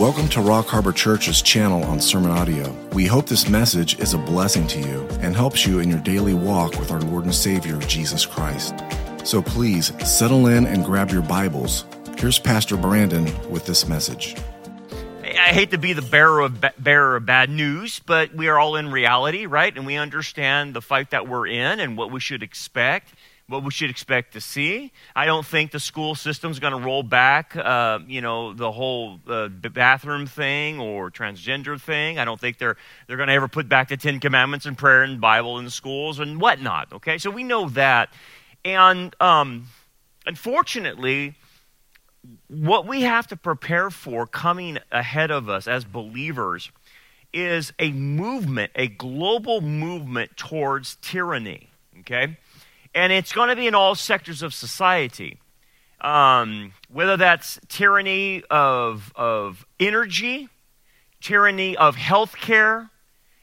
Welcome to Rock Harbor Church's channel on Sermon Audio. We hope this message is a blessing to you and helps you in your daily walk with our Lord and Savior, Jesus Christ. So please settle in and grab your Bibles. Here's Pastor Brandon with this message. I hate to be the bearer of, bearer of bad news, but we are all in reality, right? And we understand the fight that we're in and what we should expect what we should expect to see. I don't think the school system's going to roll back, uh, you know, the whole uh, bathroom thing or transgender thing. I don't think they're they're going to ever put back the Ten Commandments and prayer and Bible in the schools and whatnot. Okay, so we know that, and um, unfortunately. What we have to prepare for coming ahead of us as believers is a movement, a global movement towards tyranny. Okay? And it's going to be in all sectors of society. Um, whether that's tyranny of, of energy, tyranny of healthcare,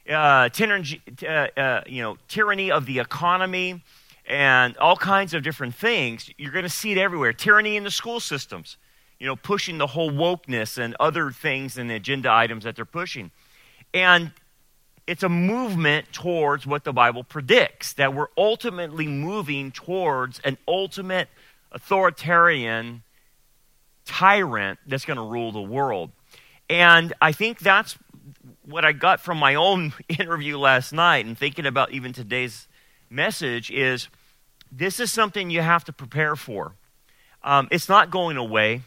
uh, tyranny, uh, uh, you know, tyranny of the economy, and all kinds of different things. You're going to see it everywhere. Tyranny in the school systems, you know, pushing the whole wokeness and other things and agenda items that they're pushing. And it's a movement towards what the Bible predicts, that we're ultimately moving towards an ultimate authoritarian tyrant that's going to rule the world. And I think that's what I got from my own interview last night and thinking about even today's message is this is something you have to prepare for. Um, it's not going away.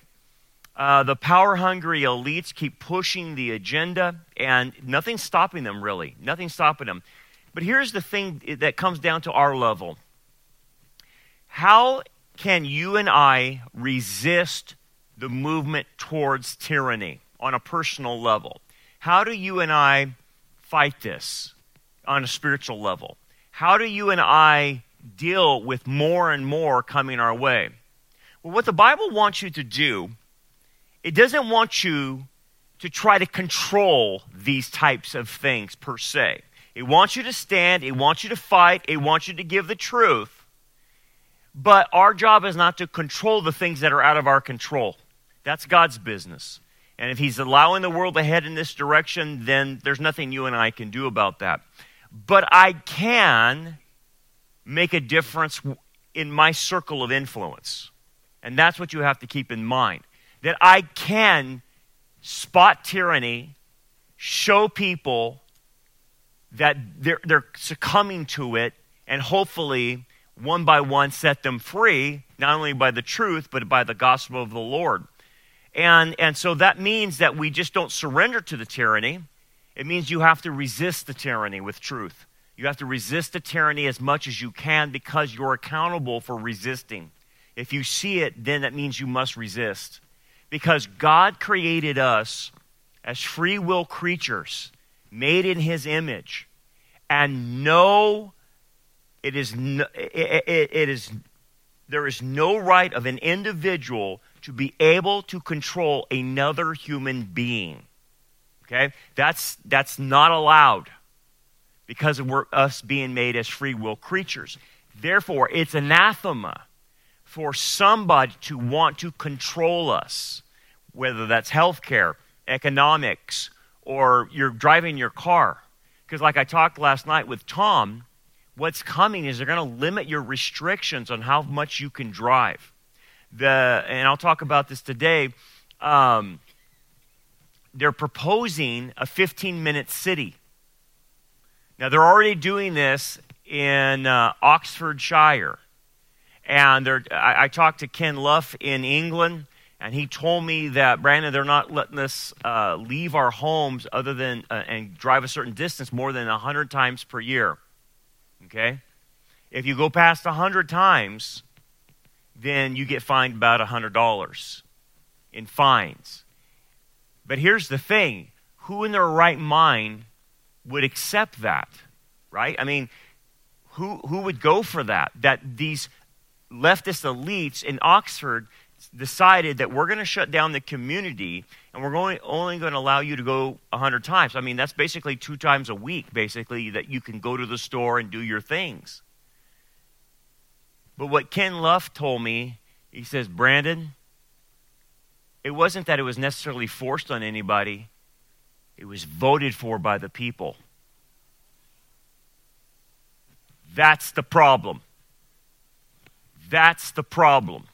Uh, the power hungry elites keep pushing the agenda, and nothing's stopping them, really. Nothing's stopping them. But here's the thing that comes down to our level How can you and I resist the movement towards tyranny on a personal level? How do you and I fight this on a spiritual level? How do you and I deal with more and more coming our way? Well, what the Bible wants you to do it doesn't want you to try to control these types of things per se. It wants you to stand, it wants you to fight, it wants you to give the truth. But our job is not to control the things that are out of our control. That's God's business. And if He's allowing the world to head in this direction, then there's nothing you and I can do about that. But I can make a difference in my circle of influence. And that's what you have to keep in mind that I can spot tyranny, show people that they're, they're succumbing to it, and hopefully, one by one, set them free, not only by the truth, but by the gospel of the Lord. And, and so that means that we just don't surrender to the tyranny. It means you have to resist the tyranny with truth. You have to resist the tyranny as much as you can because you're accountable for resisting. If you see it, then that means you must resist because God created us as free will creatures made in his image. And no it is no, it, it, it is there is no right of an individual to be able to control another human being. Okay? That's that's not allowed because of us being made as free will creatures. Therefore it's anathema for somebody to want to control us, whether that's healthcare, economics, or you're driving your car. Because, like I talked last night with Tom, what's coming is they're going to limit your restrictions on how much you can drive. The, and I'll talk about this today. Um, they're proposing a 15 minute city. Now, they're already doing this in uh, Oxfordshire. And I, I, talked to Ken Luff in England, and he told me that, Brandon, they're not letting us uh, leave our homes other than uh, and drive a certain distance more than 100 times per year. Okay? If you go past 100 times, then you get fined about $100 in fines. But here's the thing who in their right mind would accept that? Right? I mean, who, who would go for that? That these leftist elites in Oxford decided that we're going to shut down the community and we're going, only going to allow you to go 100 times. I mean, that's basically two times a week, basically, that you can go to the store and do your things. But what Ken Luff told me, he says, Brandon, it wasn't that it was necessarily forced on anybody, it was voted for by the people. That's the problem. That's the problem.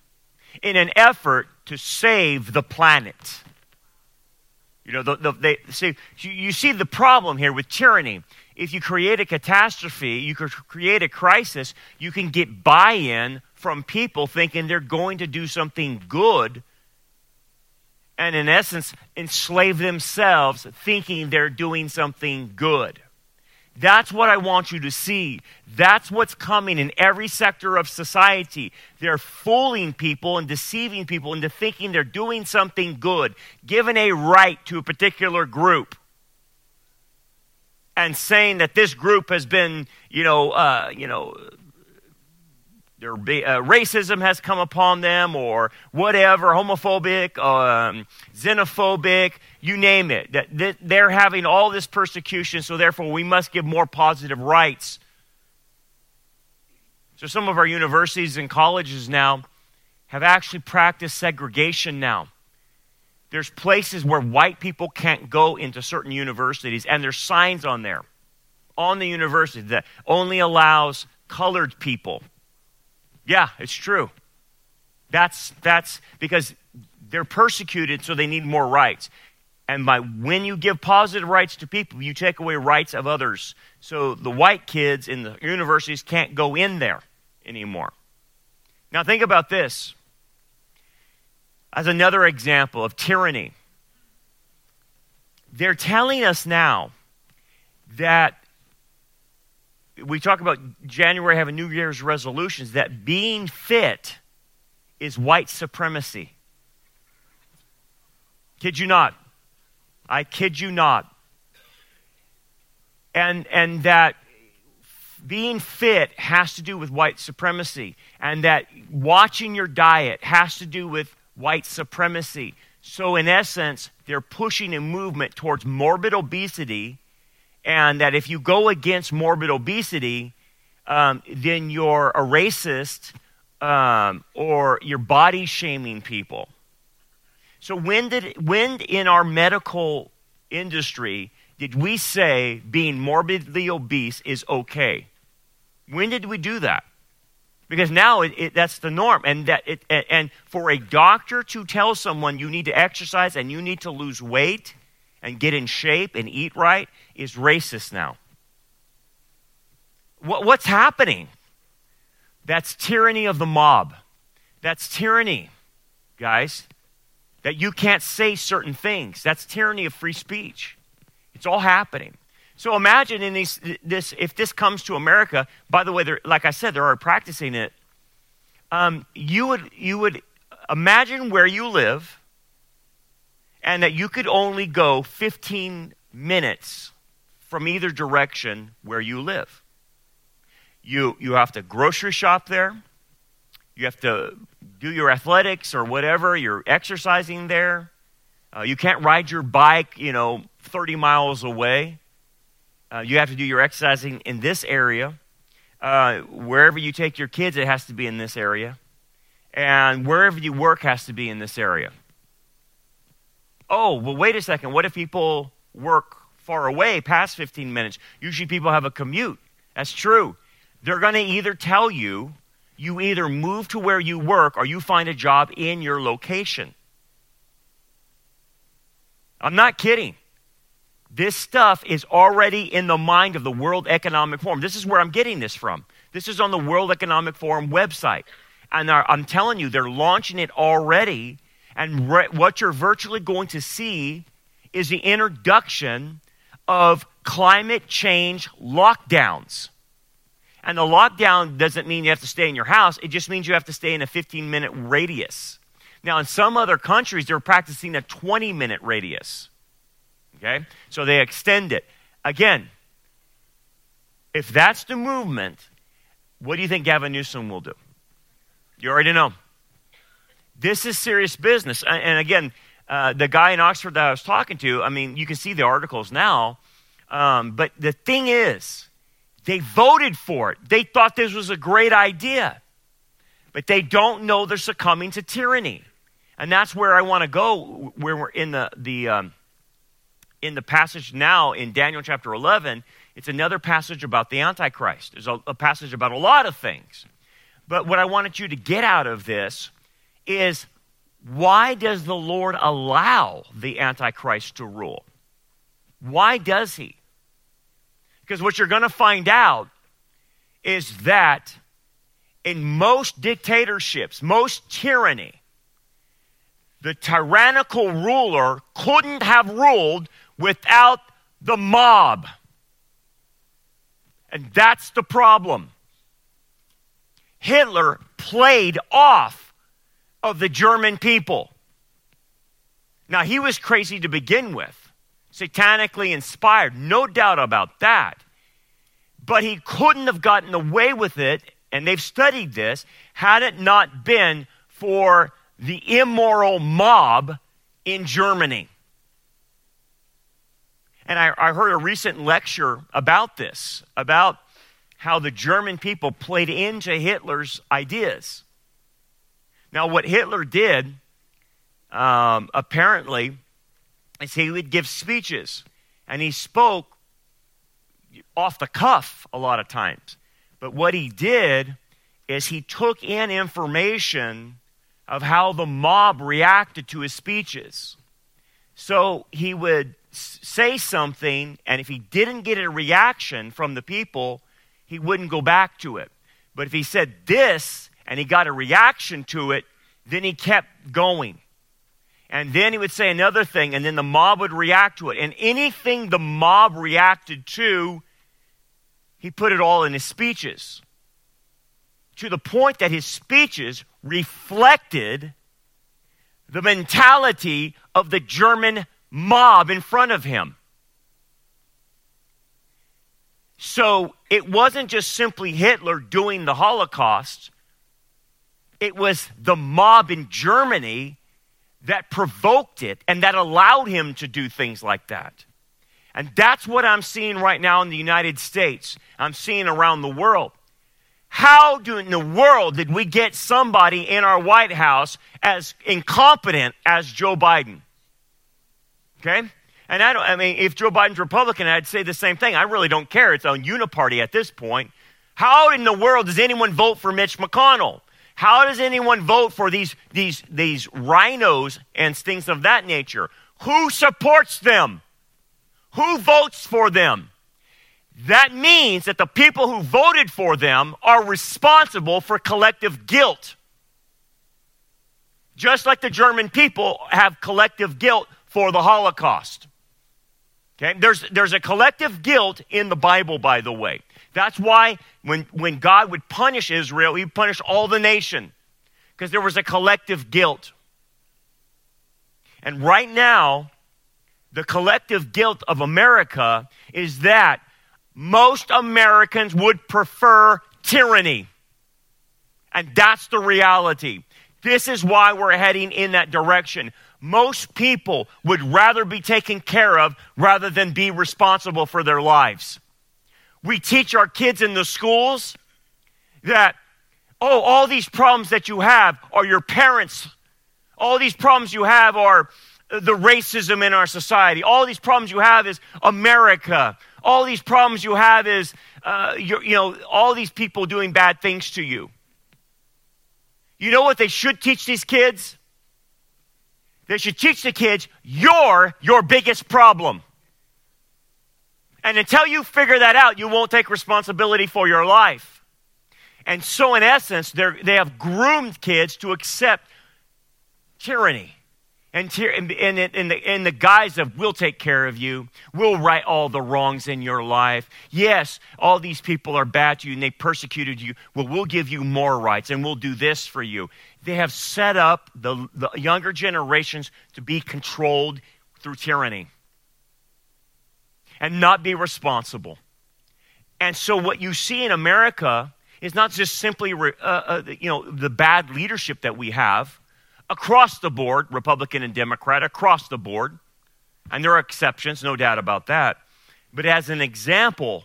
In an effort to save the planet. You know, the, the, they, see, you see the problem here with tyranny. If you create a catastrophe, you create a crisis, you can get buy in from people thinking they're going to do something good and, in essence, enslave themselves thinking they're doing something good. That's what I want you to see. That's what's coming in every sector of society. They're fooling people and deceiving people into thinking they're doing something good, given a right to a particular group, and saying that this group has been, you know, uh, you know, their uh, racism has come upon them or whatever, homophobic, um, xenophobic, you name it. That, that they're having all this persecution, so therefore we must give more positive rights. So some of our universities and colleges now have actually practiced segregation now. There's places where white people can't go into certain universities, and there's signs on there, on the university, that only allows colored people yeah, it's true. That's, that's because they're persecuted, so they need more rights. And by when you give positive rights to people, you take away rights of others. So the white kids in the universities can't go in there anymore. Now, think about this as another example of tyranny. They're telling us now that we talk about January having New Year's resolutions, that being fit is white supremacy. Kid you not. I kid you not. And, and that being fit has to do with white supremacy, and that watching your diet has to do with white supremacy. So, in essence, they're pushing a movement towards morbid obesity and that if you go against morbid obesity, um, then you're a racist um, or you're body shaming people. So when did when in our medical industry did we say being morbidly obese is okay? When did we do that? Because now it, it, that's the norm, and that it, and for a doctor to tell someone you need to exercise and you need to lose weight and get in shape and eat right is racist now. What, what's happening? That's tyranny of the mob. That's tyranny, guys. That you can't say certain things. That's tyranny of free speech. It's all happening. So imagine in these, this, if this comes to America, by the way, like I said, they're already practicing it. Um, you, would, you would imagine where you live and that you could only go 15 minutes from either direction where you live. You, you have to grocery shop there. You have to do your athletics or whatever. You're exercising there. Uh, you can't ride your bike, you know, 30 miles away. Uh, you have to do your exercising in this area. Uh, wherever you take your kids, it has to be in this area. And wherever you work has to be in this area. Oh, well, wait a second. What if people work far away past 15 minutes. Usually people have a commute. That's true. They're going to either tell you, you either move to where you work or you find a job in your location. I'm not kidding. This stuff is already in the mind of the World Economic Forum. This is where I'm getting this from. This is on the World Economic Forum website. And I'm telling you, they're launching it already. And re- what you're virtually going to see is the introduction of climate change lockdowns. And the lockdown doesn't mean you have to stay in your house, it just means you have to stay in a 15 minute radius. Now, in some other countries, they're practicing a 20 minute radius. Okay? So they extend it. Again, if that's the movement, what do you think Gavin Newsom will do? You already know. This is serious business. And again, uh, the guy in Oxford that I was talking to, I mean, you can see the articles now. Um, but the thing is, they voted for it. They thought this was a great idea. But they don't know they're succumbing to tyranny. And that's where I want to go, where we're in the, the, um, in the passage now in Daniel chapter 11. It's another passage about the Antichrist. There's a, a passage about a lot of things. But what I wanted you to get out of this is why does the Lord allow the Antichrist to rule? Why does he? Because what you're going to find out is that in most dictatorships, most tyranny, the tyrannical ruler couldn't have ruled without the mob. And that's the problem. Hitler played off of the German people. Now, he was crazy to begin with, satanically inspired, no doubt about that. But he couldn't have gotten away with it, and they've studied this, had it not been for the immoral mob in Germany. And I, I, heard a recent lecture about this, about how the German people played into Hitler's ideas. Now, what Hitler did, um, apparently, is he would give speeches, and he spoke off the cuff a lot of times. But what he did is he took in information of how the mob reacted to his speeches. So he would say something, and if he didn't get a reaction from the people, he wouldn't go back to it. But if he said this and he got a reaction to it, then he kept going. And then he would say another thing, and then the mob would react to it. And anything the mob reacted to, he put it all in his speeches. To the point that his speeches reflected the mentality of the German mob in front of him. So it wasn't just simply Hitler doing the Holocaust, it was the mob in Germany that provoked it and that allowed him to do things like that. And that's what I'm seeing right now in the United States. I'm seeing around the world. How do, in the world did we get somebody in our White House as incompetent as Joe Biden? Okay? And I don't, I mean, if Joe Biden's Republican, I'd say the same thing. I really don't care. It's a uniparty at this point. How in the world does anyone vote for Mitch McConnell? How does anyone vote for these, these, these RINOs and things of that nature? Who supports them? Who votes for them? That means that the people who voted for them are responsible for collective guilt. Just like the German people have collective guilt for the Holocaust. Okay? There's, there's a collective guilt in the Bible, by the way. That's why when, when God would punish Israel, he punished all the nation because there was a collective guilt. And right now, the collective guilt of America is that most Americans would prefer tyranny. And that's the reality. This is why we're heading in that direction most people would rather be taken care of rather than be responsible for their lives. We teach our kids in the schools that, oh, all these problems that you have are your parents. All these problems you have are the racism in our society. All these problems you have is America. All these problems you have is, uh, you know, all these people doing bad things to you. You know what they should teach these kids? They should teach the kids you're your biggest problem. And until you figure that out, you won't take responsibility for your life. And so, in essence, they have groomed kids to accept tyranny. And in, in, in, the, in the guise of, we'll take care of you, we'll right all the wrongs in your life. Yes, all these people are bad to you and they persecuted you. Well, we'll give you more rights and we'll do this for you. They have set up the, the younger generations to be controlled through tyranny and not be responsible. And so, what you see in America is not just simply uh, uh, you know, the bad leadership that we have across the board, Republican and Democrat, across the board. And there are exceptions, no doubt about that. But as an example,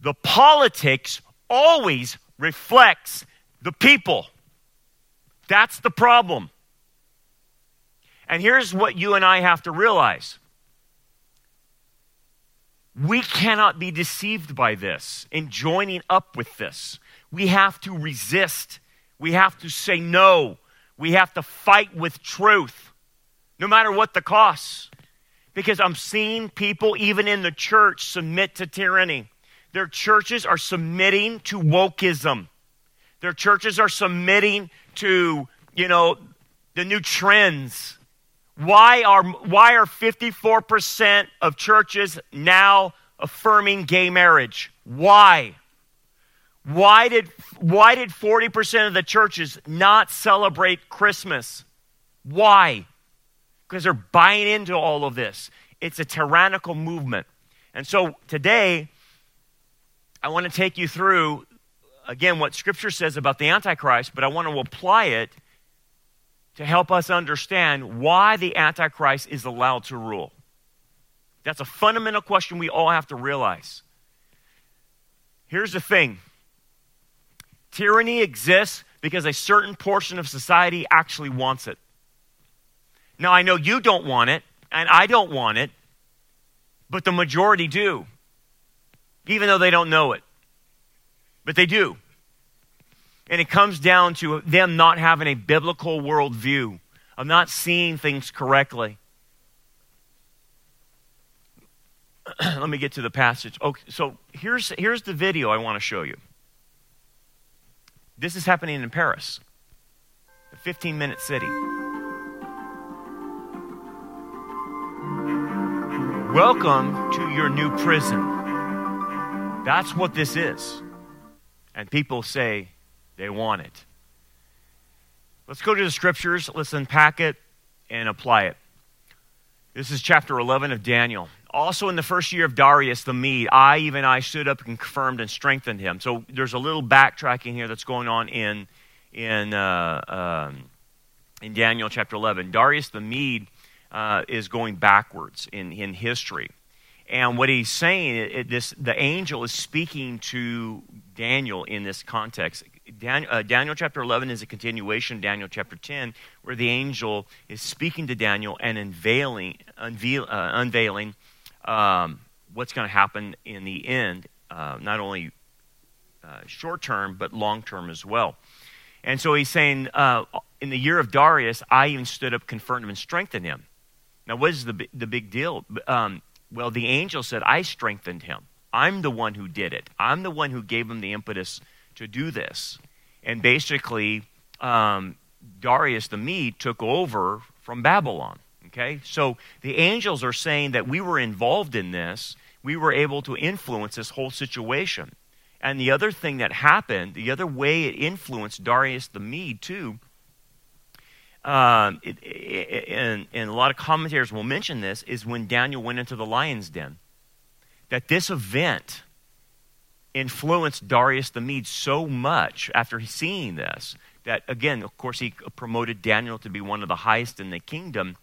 the politics always reflects the people. That's the problem. And here's what you and I have to realize we cannot be deceived by this in joining up with this. We have to resist. We have to say no. We have to fight with truth, no matter what the costs. Because I'm seeing people, even in the church, submit to tyranny. Their churches are submitting to wokeism. Their churches are submitting to, you know, the new trends. Why are, why are 54% of churches now affirming gay marriage? Why? Why did, why did 40% of the churches not celebrate Christmas? Why? Because they're buying into all of this. It's a tyrannical movement. And so today, I want to take you through, again, what Scripture says about the Antichrist, but I want to apply it to help us understand why the Antichrist is allowed to rule. That's a fundamental question we all have to realize. Here's the thing tyranny exists because a certain portion of society actually wants it. Now, I know you don't want it, and I don't want it, but the majority do even though they don't know it. But they do. And it comes down to them not having a biblical worldview, of not seeing things correctly. Let me get to the passage. Okay, so here's, here's the video I want to show you. This is happening in Paris, a 15 minute city. Welcome to your new prison. That's what this is. And people say they want it. Let's go to the scriptures. Let's unpack it and apply it. This is chapter 11 of Daniel. Also, in the first year of Darius the Mede, I, even I, stood up and confirmed and strengthened him. So there's a little backtracking here that's going on in, in, uh, um, in Daniel chapter 11. Darius the Mede uh, is going backwards in, in history. And what he's saying, it, this, the angel is speaking to Daniel in this context. Daniel, uh, Daniel, chapter 11 is a continuation of Daniel chapter 10, where the angel is speaking to Daniel and unveiling, unveil, uh, unveiling um, what's going to happen in the end, uh, not only uh, short term, but long term as well. And so he's saying, uh, in the year of Darius, I even stood up, confirmed him, and strengthened him. Now, what is the, the big deal? Um, well, the angel said, I strengthened him. I'm the one who did it. I'm the one who gave him the impetus to do this. And basically, um, Darius the Mede took over from Babylon. Okay? So the angels are saying that we were involved in this, we were able to influence this whole situation. And the other thing that happened, the other way it influenced Darius the Mede too, um, it, it, and, and a lot of commentators will mention this, is when Daniel went into the lion's den. That this event influenced Darius the Mede so much after seeing this that, again, of course, he promoted Daniel to be one of the highest in the kingdom.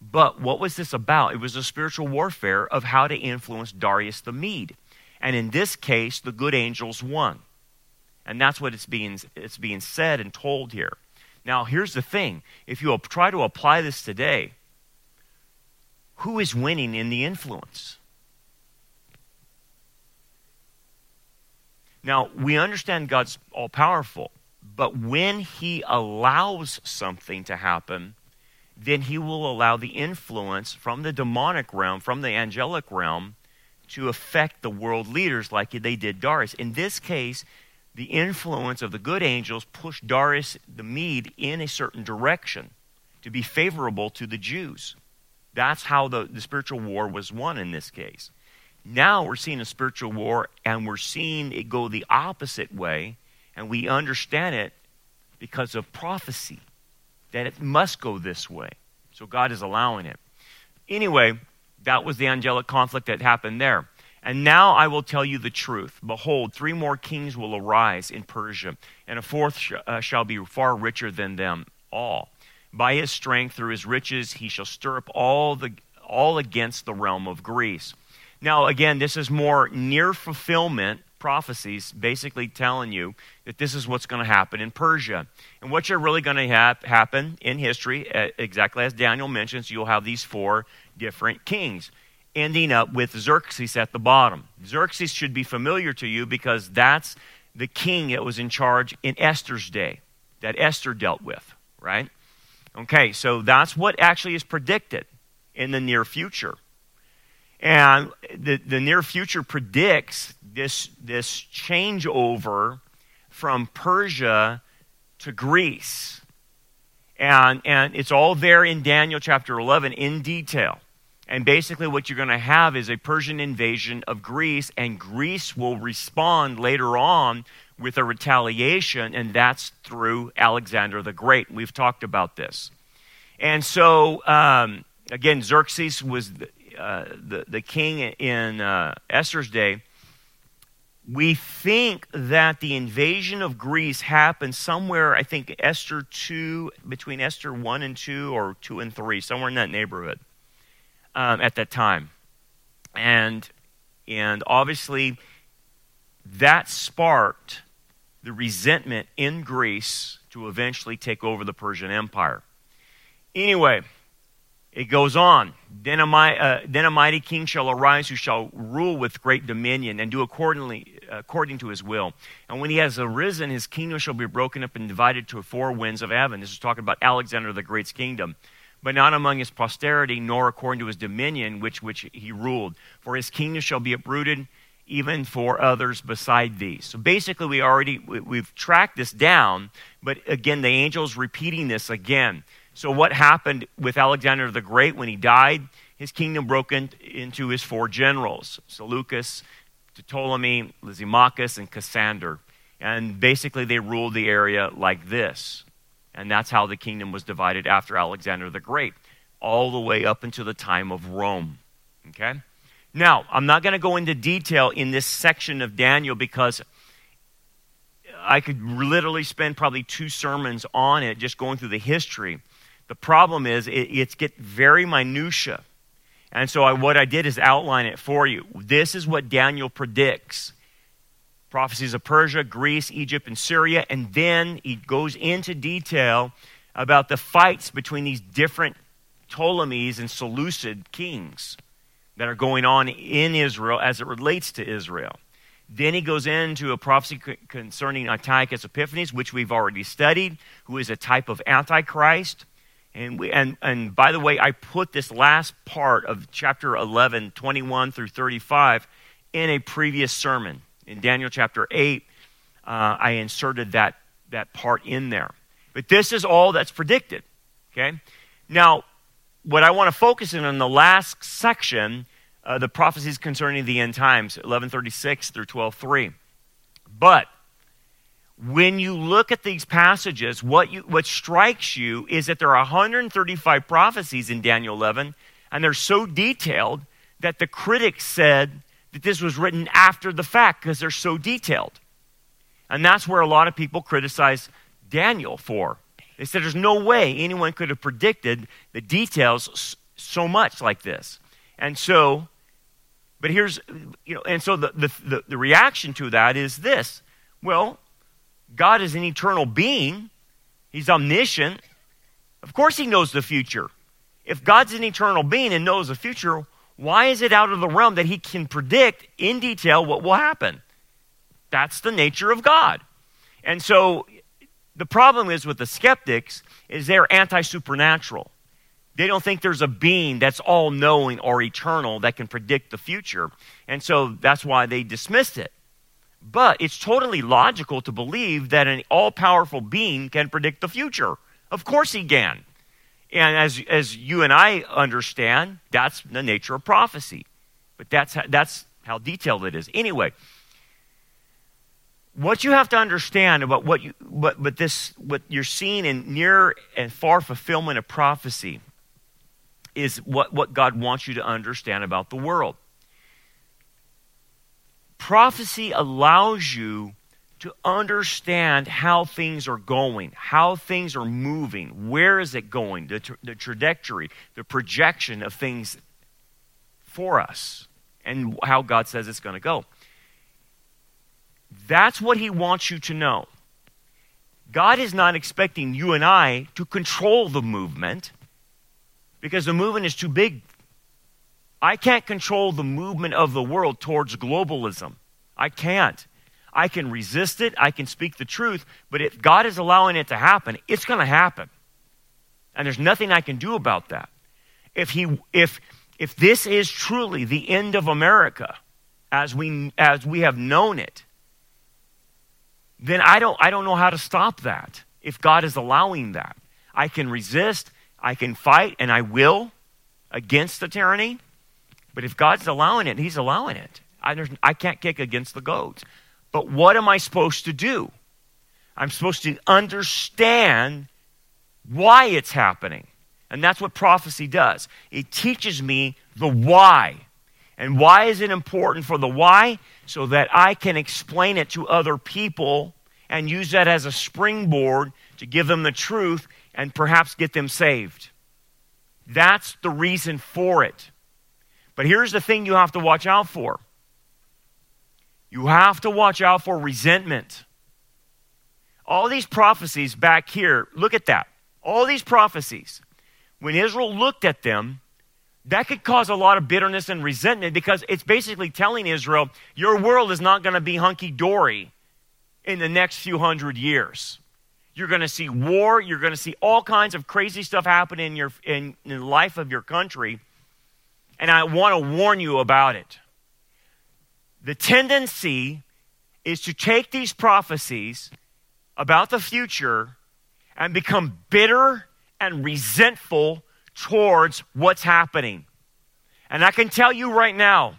But what was this about? It was a spiritual warfare of how to influence Darius the Mede. And in this case, the good angels won. And that's what it's being, it's being said and told here. Now, here's the thing if you try to apply this today, who is winning in the influence? Now, we understand God's all powerful, but when He allows something to happen, then He will allow the influence from the demonic realm, from the angelic realm, to affect the world leaders like they did Darius. In this case, the influence of the good angels pushed Darius the Mede in a certain direction to be favorable to the Jews. That's how the, the spiritual war was won in this case. Now we're seeing a spiritual war and we're seeing it go the opposite way, and we understand it because of prophecy that it must go this way. So God is allowing it. Anyway, that was the angelic conflict that happened there. And now I will tell you the truth. Behold, three more kings will arise in Persia, and a fourth sh- uh, shall be far richer than them all. By his strength, through his riches, he shall stir up all, the, all against the realm of Greece. Now, again, this is more near fulfillment prophecies basically telling you that this is what's going to happen in Persia. And what's really going to ha- happen in history, exactly as Daniel mentions, you'll have these four different kings, ending up with Xerxes at the bottom. Xerxes should be familiar to you because that's the king that was in charge in Esther's day, that Esther dealt with, right? Okay, so that's what actually is predicted in the near future. And the, the near future predicts this, this changeover from Persia to Greece. And, and it's all there in Daniel chapter 11 in detail. And basically, what you're going to have is a Persian invasion of Greece, and Greece will respond later on with a retaliation, and that's through Alexander the Great. We've talked about this. And so, um, again, Xerxes was uh, the, the, king in uh, Esther's day. We think that the invasion of Greece happened somewhere, I think, Esther 2, between Esther 1 and 2, or 2 and 3, somewhere in that neighborhood um, at that time. And, and obviously, that sparked the resentment in Greece to eventually take over the Persian Empire. Anyway, it goes on. Then a, uh, then a, mighty king shall arise who shall rule with great dominion and do accordingly, according to his will. And when he has arisen, his kingdom shall be broken up and divided to four winds of heaven. This is talking about Alexander the Great's kingdom but not among his posterity, nor according to his dominion, which, which he ruled. For his kingdom shall be uprooted, even for others beside these. So basically, we already we've tracked this down, but again, the angel's repeating this again. So what happened with Alexander the Great when he died? His kingdom broke in, into his four generals: Seleucus, Ptolemy, Lysimachus, and Cassander. And basically, they ruled the area like this. And that's how the kingdom was divided after Alexander the Great, all the way up until the time of Rome. Okay? Now, I'm not going to go into detail in this section of Daniel because I could literally spend probably two sermons on it just going through the history. The problem is it, it's get very minutia. And so I, what I did is outline it for you. This is what Daniel predicts prophecies of Persia, Greece, Egypt, and Syria. And then he goes into detail about the fights between these different Ptolemies and Seleucid kings that are going on in Israel as it relates to Israel. Then he goes into a prophecy concerning Antiochus Epiphanes, which we've already studied, who is a type of Antichrist. And, we, and, and by the way, I put this last part of chapter 11, 21 through 35, in a previous sermon in Daniel chapter 8, uh, I inserted that, that part in there. But this is all that's predicted. Okay? Now, what I want to focus in on the last section, uh, the prophecies concerning the end times, 1136 through 12.3. But when you look at these passages, what, you, what strikes you is that there are 135 prophecies in Daniel 11, and they're so detailed that the critics said that this was written after the fact because they're so detailed. And that's where a lot of people criticize Daniel for. They said there's no way anyone could have predicted the details so much like this. And so, but here's, you know, and so the, the, the, the reaction to that is this well, God is an eternal being, He's omniscient. Of course, He knows the future. If God's an eternal being and knows the future, why is it out of the realm that he can predict in detail what will happen? That's the nature of God. And so the problem is with the skeptics is they're anti-supernatural. They don't think there's a being that's all knowing or eternal that can predict the future. And so that's why they dismissed it. But it's totally logical to believe that an all powerful being can predict the future. Of course he can. And as, as you and I understand, that's the nature of prophecy. But that's how, that's how detailed it is. Anyway, what you have to understand about what you what, but this what you're seeing in near and far fulfillment of prophecy is what, what God wants you to understand about the world. Prophecy allows you to understand how things are going, how things are moving, where is it going, the, tra- the trajectory, the projection of things for us, and how God says it's going to go. That's what he wants you to know. God is not expecting you and I to control the movement because the movement is too big. I can't control the movement of the world towards globalism. I can't. I can resist it, I can speak the truth, but if God is allowing it to happen, it's going to happen. And there's nothing I can do about that. If he if if this is truly the end of America as we as we have known it, then I don't, I don't know how to stop that if God is allowing that. I can resist, I can fight, and I will against the tyranny. But if God's allowing it, He's allowing it. I, I can't kick against the goats. But what am I supposed to do? I'm supposed to understand why it's happening. And that's what prophecy does. It teaches me the why. And why is it important for the why? So that I can explain it to other people and use that as a springboard to give them the truth and perhaps get them saved. That's the reason for it. But here's the thing you have to watch out for you have to watch out for resentment. All these prophecies back here, look at that. All these prophecies, when Israel looked at them, that could cause a lot of bitterness and resentment because it's basically telling Israel, your world is not going to be hunky dory in the next few hundred years. You're going to see war. You're going to see all kinds of crazy stuff happen in, your, in, in the life of your country. And I want to warn you about it. The tendency is to take these prophecies about the future and become bitter and resentful towards what's happening. And I can tell you right now,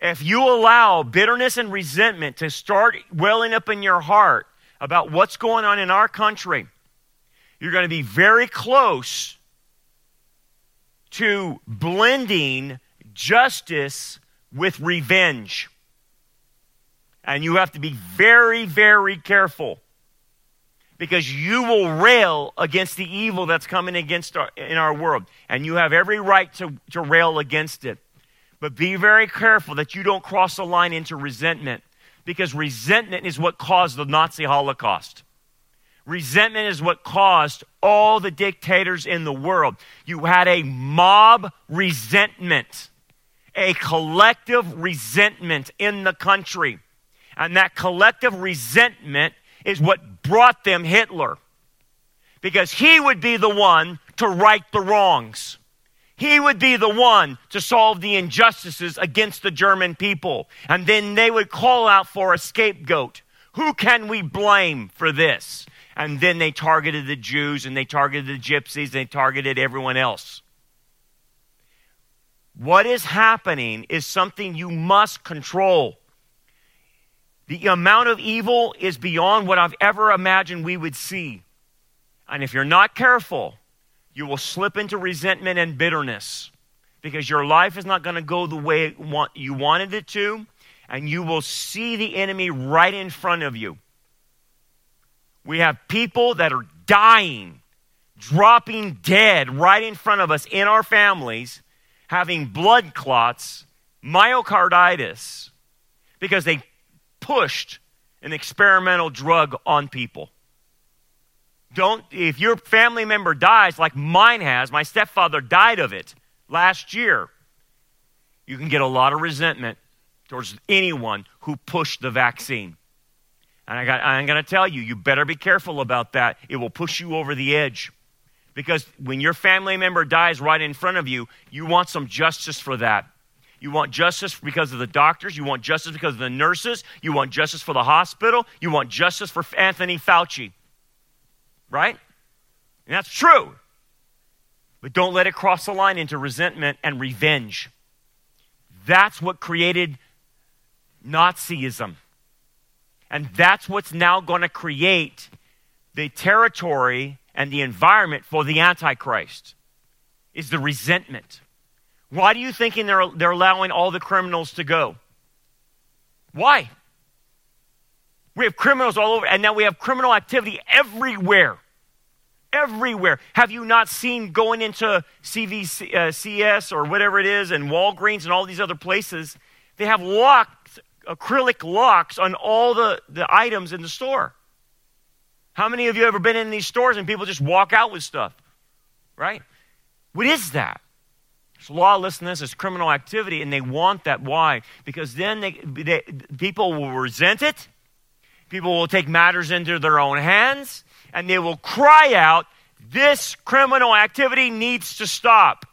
if you allow bitterness and resentment to start welling up in your heart about what's going on in our country, you're going to be very close to blending justice with revenge. And you have to be very, very careful because you will rail against the evil that's coming against our, in our world. And you have every right to, to rail against it. But be very careful that you don't cross the line into resentment because resentment is what caused the Nazi Holocaust. Resentment is what caused all the dictators in the world. You had a mob resentment, a collective resentment in the country. And that collective resentment is what brought them Hitler. Because he would be the one to right the wrongs. He would be the one to solve the injustices against the German people. And then they would call out for a scapegoat. Who can we blame for this? And then they targeted the Jews and they targeted the gypsies and they targeted everyone else. What is happening is something you must control. The amount of evil is beyond what I've ever imagined we would see. And if you're not careful, you will slip into resentment and bitterness because your life is not going to go the way you wanted it to, and you will see the enemy right in front of you. We have people that are dying, dropping dead right in front of us in our families, having blood clots, myocarditis, because they pushed an experimental drug on people. Don't, if your family member dies, like mine has, my stepfather died of it last year, you can get a lot of resentment towards anyone who pushed the vaccine. And I got, I'm going to tell you, you better be careful about that. It will push you over the edge. Because when your family member dies right in front of you, you want some justice for that. You want justice because of the doctors. You want justice because of the nurses. You want justice for the hospital. You want justice for Anthony Fauci. Right? And that's true. But don't let it cross the line into resentment and revenge. That's what created Nazism. And that's what's now going to create the territory and the environment for the Antichrist is the resentment. Why do you think they're, they're allowing all the criminals to go? Why? We have criminals all over, and now we have criminal activity everywhere. Everywhere. Have you not seen going into CVS uh, or whatever it is, and Walgreens and all these other places? They have locked acrylic locks on all the, the items in the store. How many of you ever been in these stores and people just walk out with stuff? Right? What is that? It's lawlessness, it's criminal activity, and they want that. Why? Because then they, they, people will resent it, people will take matters into their own hands, and they will cry out, This criminal activity needs to stop.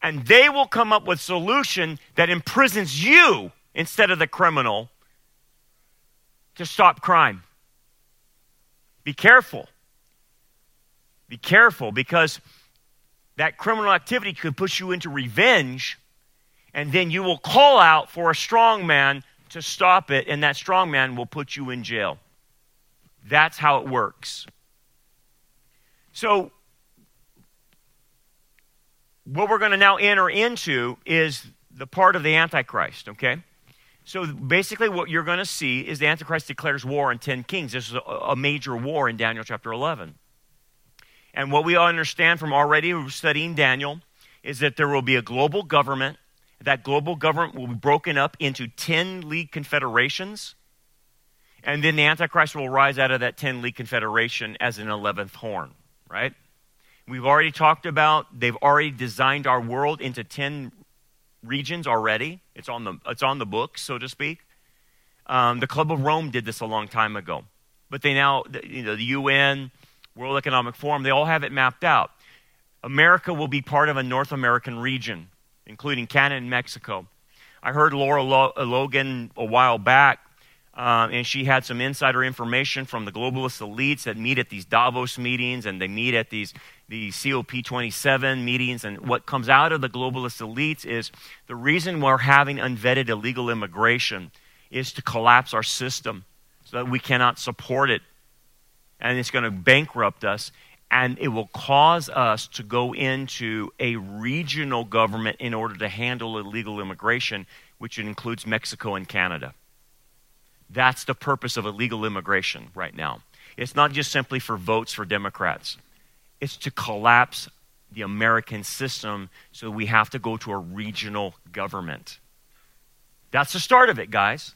And they will come up with solution that imprisons you instead of the criminal to stop crime. Be careful. Be careful because that criminal activity could push you into revenge, and then you will call out for a strong man to stop it, and that strong man will put you in jail. That's how it works. So, what we're going to now enter into is the part of the Antichrist, okay? So basically, what you're going to see is the Antichrist declares war on 10 kings. This is a, major war in Daniel chapter 11. And what we understand from already studying Daniel is that there will be a global government. That global government will be broken up into 10 league confederations. And then the Antichrist will rise out of that 10 league confederation as an 11th horn, right? We've already talked about, they've already designed our world into 10 regions already. It's on the, it's on the books, so to speak. Um, the Club of Rome did this a long time ago. But they now, you know, the UN, World Economic Forum, they all have it mapped out. America will be part of a North American region, including Canada and Mexico. I heard Lara Logan a while back, uh, and she had some insider information from the globalist elites that meet at these Davos meetings and they meet at these the COP27 meetings, and what comes out of the globalist elites is the reason we're having unvetted illegal immigration is to collapse our system so that we cannot support it. And it's going to bankrupt us, and it will cause us to go into a regional government in order to handle illegal immigration, which includes Mexico and Canada. That's the purpose of illegal immigration right now. It's not just simply for votes for Democrats. It's to collapse the American system so we have to go to a regional government. That's the start of it, guys.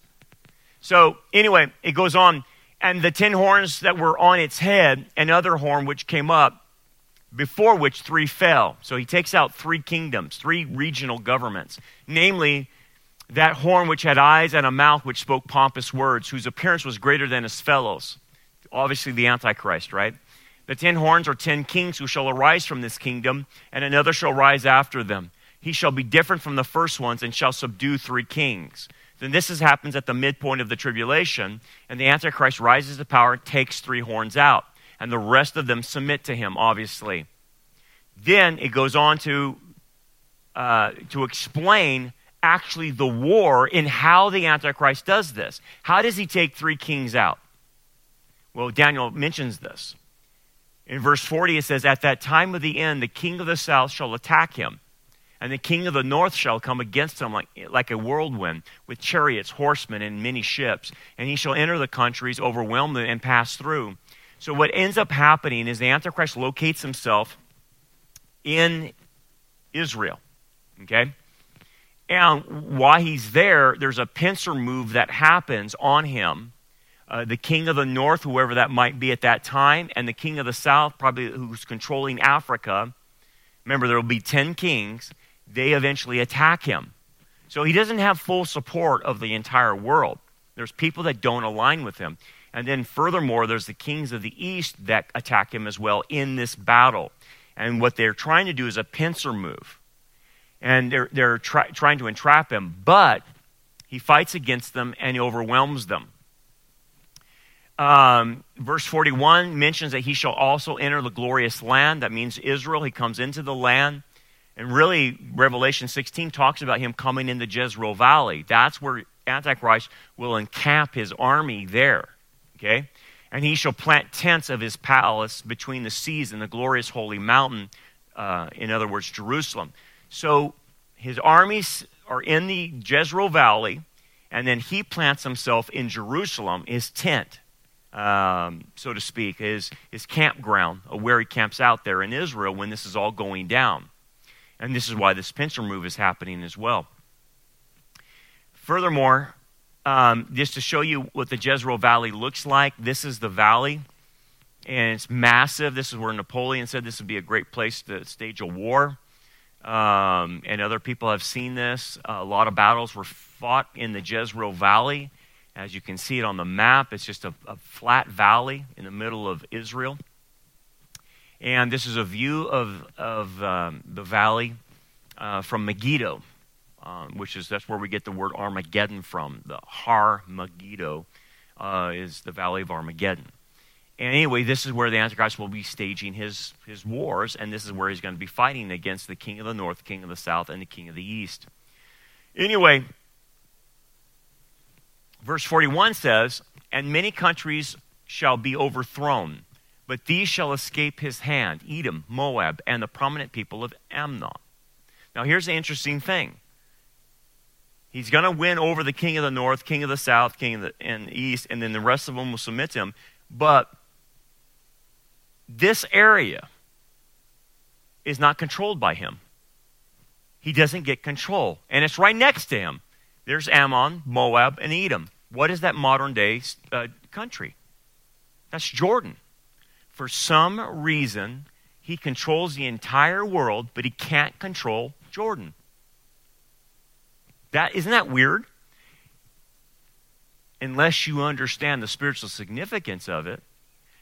So, anyway, it goes on. And the ten horns that were on its head, another horn which came up, before which three fell. So he takes out three kingdoms, three regional governments, namely that horn which had eyes and a mouth which spoke pompous words, whose appearance was greater than his fellows. Obviously, the Antichrist, right? The ten horns are ten kings who shall arise from this kingdom, and another shall rise after them. He shall be different from the first ones and shall subdue three kings. Then this is, happens at the midpoint of the tribulation, and the Antichrist rises to power, takes three horns out, and the rest of them submit to him, obviously. Then it goes on to, uh, to explain actually the war in how the Antichrist does this. How does he take three kings out? Well, Daniel mentions this. In verse 40, it says, At that time of the end, the king of the south shall attack him, and the king of the north shall come against him like, like a whirlwind, with chariots, horsemen, and many ships. And he shall enter the countries, overwhelm them, and pass through. So, what ends up happening is the Antichrist locates himself in Israel. Okay? And while he's there, there's a pincer move that happens on him uh, the king of the north, whoever that might be at that time, and the king of the south, probably who's controlling Africa. Remember, there will be 10 kings. They eventually attack him. So he doesn't have full support of the entire world. There's people that don't align with him. And then, furthermore, there's the kings of the east that attack him as well in this battle. And what they're trying to do is a pincer move. And they're, they're try, trying to entrap him. But he fights against them and he overwhelms them. Um, verse 41 mentions that he shall also enter the glorious land. That means Israel. He comes into the land. And really, Revelation 16 talks about him coming into Jezreel Valley. That's where Antichrist will encamp his army there. Okay? And he shall plant tents of his palace between the seas and the glorious holy mountain, uh, in other words, Jerusalem. So his armies are in the Jezreel Valley, and then he plants himself in Jerusalem, his tent um, so to speak, his, his campground, where he camps out there in Israel when this is all going down. And this is why this pincer move is happening as well. Furthermore, um, just to show you what the Jezreel Valley looks like, this is the valley, and it's massive. This is where Napoleon said this would be a great place to stage a war. Um, and other people have seen this. A lot of battles were fought in the Jezreel Valley. As you can see it on the map, it's just a, a flat valley in the middle of Israel. And this is a view of, of um, the valley uh, from Megiddo, um, which is that's where we get the word Armageddon from. The Har Megiddo uh, is the valley of Armageddon. And anyway, this is where the Antichrist will be staging his, his wars, and this is where he's going to be fighting against the king of the north, king of the south, and the king of the east. Anyway, verse 41 says, And many countries shall be overthrown, but these shall escape his hand Edom, Moab, and the prominent people of Ammon. Now, here's the interesting thing. He's going to win over the king of the north, king of the south, king of the and east, and then the rest of them will submit to him. But this area is not controlled by him. He doesn't get control. And it's right next to him. There's Ammon, Moab, and Edom. What is that modern day uh, country? That's Jordan. For some reason, he controls the entire world, but he can't control Jordan. That isn't that weird? Unless you understand the spiritual significance of it,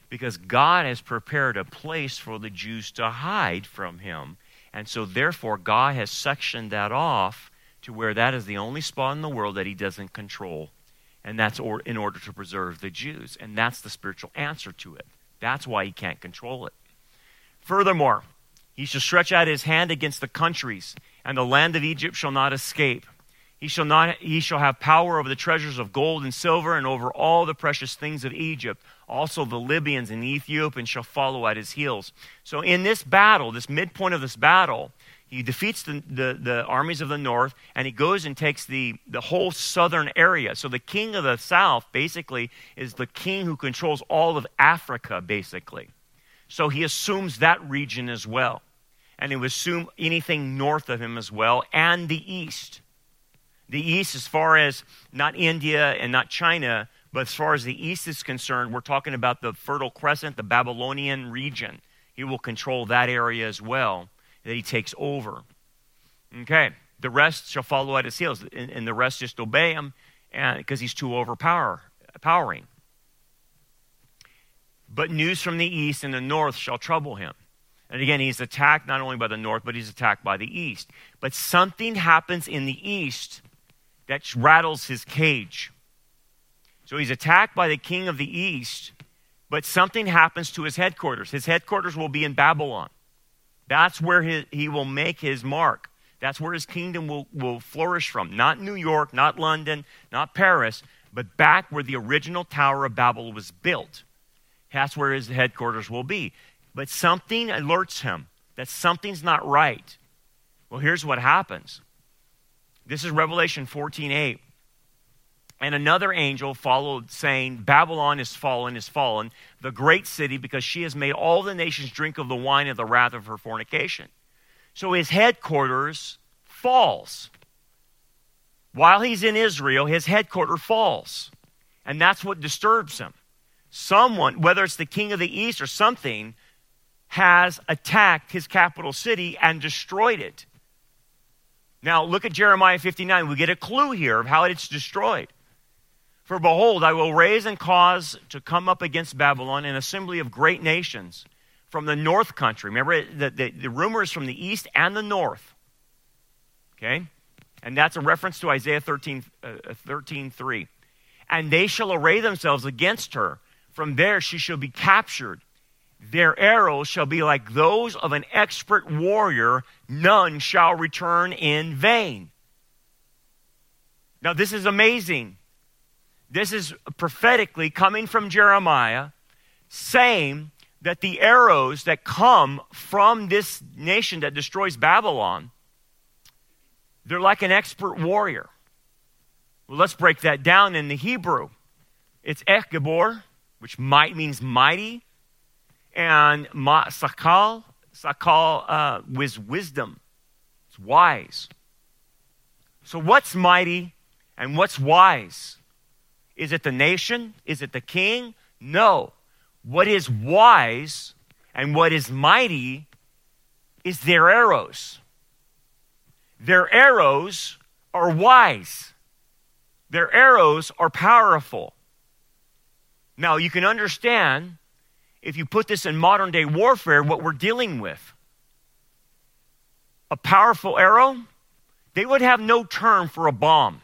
because God has prepared a place for the Jews to hide from him. And so, therefore, God has sectioned that off to where that is the only spot in the world that he doesn't control. And that's or, in order to preserve the Jews. And that's the spiritual answer to it. That's why he can't control it. Furthermore, he shall stretch out his hand against the countries, and the land of Egypt shall not escape. He shall, not, he shall have power over the treasures of gold and silver and over all the precious things of Egypt. Also, the Libyans and the Ethiopians shall follow at his heels. So, in this battle, this midpoint of this battle, he defeats the, the, the, armies of the north and he goes and takes the, the whole southern area. So, the king of the south basically is the king who controls all of Africa, basically. So, he assumes that region as well. And he would assume anything north of him as well and the east the East, as far as not India and not China, but as far as the East is concerned, we're talking about the Fertile Crescent, the Babylonian region. He will control that area as well, that he takes over. Okay, the rest shall follow at his heels, and, and the rest just obey him because he's too overpowering. But news from the east and the north shall trouble him. And again, he's attacked not only by the north, but he's attacked by the east. But something happens in the east that rattles his cage. So he's attacked by the king of the east, but something happens to his headquarters. His headquarters will be in Babylon. That's where he will make his mark. That's where his kingdom will, will flourish from. Not New York, not London, not Paris, but back where the original Tower of Babel was built. That's where his headquarters will be. But something alerts him that something's not right. Well, here's what happens this is Revelation 14 8. And another angel followed, saying, Babylon is fallen, is fallen, the great city, because she has made all the nations drink of the wine of the wrath of her fornication. So his headquarters falls. While he's in Israel, his headquarters falls. And that's what disturbs him. Someone, whether it's the king of the east or something, has attacked his capital city and destroyed it. Now, look at Jeremiah 59. We get a clue here of how it's destroyed. For behold, I will raise and cause to come up against Babylon an assembly of great nations from the north country. Remember, the, the, the rumor is from the east and the north. Okay? And that's a reference to Isaiah 13, uh, 13 3. And they shall array themselves against her. From there she shall be captured their arrows shall be like those of an expert warrior, none shall return in vain. Now, this is amazing. This is prophetically coming from Jeremiah, saying that the arrows that come from this nation that destroys Babylon, they're like an expert warrior. Well, let's break that down in the Hebrew. It's Echgebor, which might means mighty and ma, sakal, sakal uh, with wisdom. It's wise. So, what's mighty and what's wise? Is it the nation? Is it the king? No. What is wise and what is mighty is their arrows. Their arrows are wise. Their arrows are powerful. Now, you can understand if you put this in modern day warfare what we're dealing with. A powerful arrow, they would have no term for a bomb.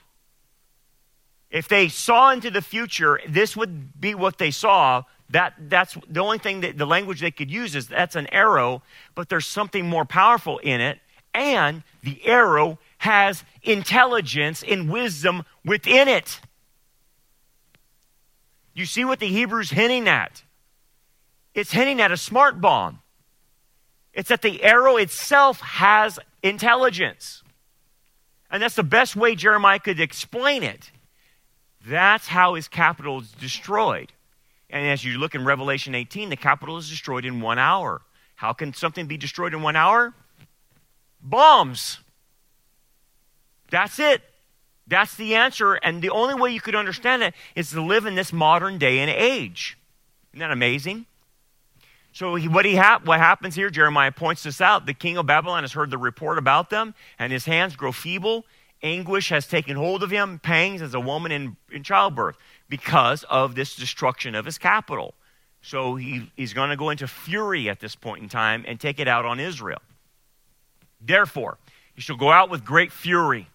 If they saw into the future, this would be what they saw. That, that's the only thing that the language they could use is that's an arrow, but there's something more powerful in it. And the arrow has intelligence and wisdom within it. You see what the Hebrew's hinting at? It's hinting at a smart bomb. It's that the arrow itself has intelligence. And that's the best way Jeremiah could explain it. That's how his capital is destroyed. And as you look in Revelation 18, the capital is destroyed in one hour. How can something be destroyed in one hour? Bombs. That's it. That's the answer. And the only way you could understand it is to live in this modern day and age. Isn't that amazing? So he, what, he ha- what happens here, Jeremiah points this out. The king of Babylon has heard the report about them, and his hands grow feeble. Anguish has taken hold of him, pangs as a woman in, in childbirth, because of this destruction of his capital. So he, he's going to go into fury at this point in time and take it out on Israel. Therefore, he shall go out with great fury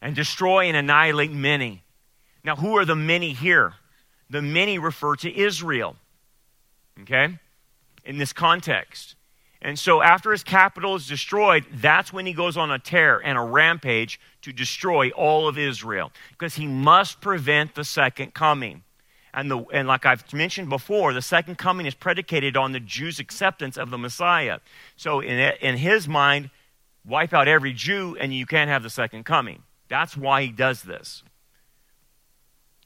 and destroy and annihilate many. Now, who are the many here? The many refer to Israel. Okay? In this context. And so, after his capital is destroyed, that's when he goes on a tear and a rampage to destroy all of Israel. Because he must prevent the second coming. And, the, and like I've mentioned before, the second coming is predicated on the Jews' acceptance of the Messiah. So, in, in his mind, wipe out every Jew and you can't have the second coming. That's why he does this.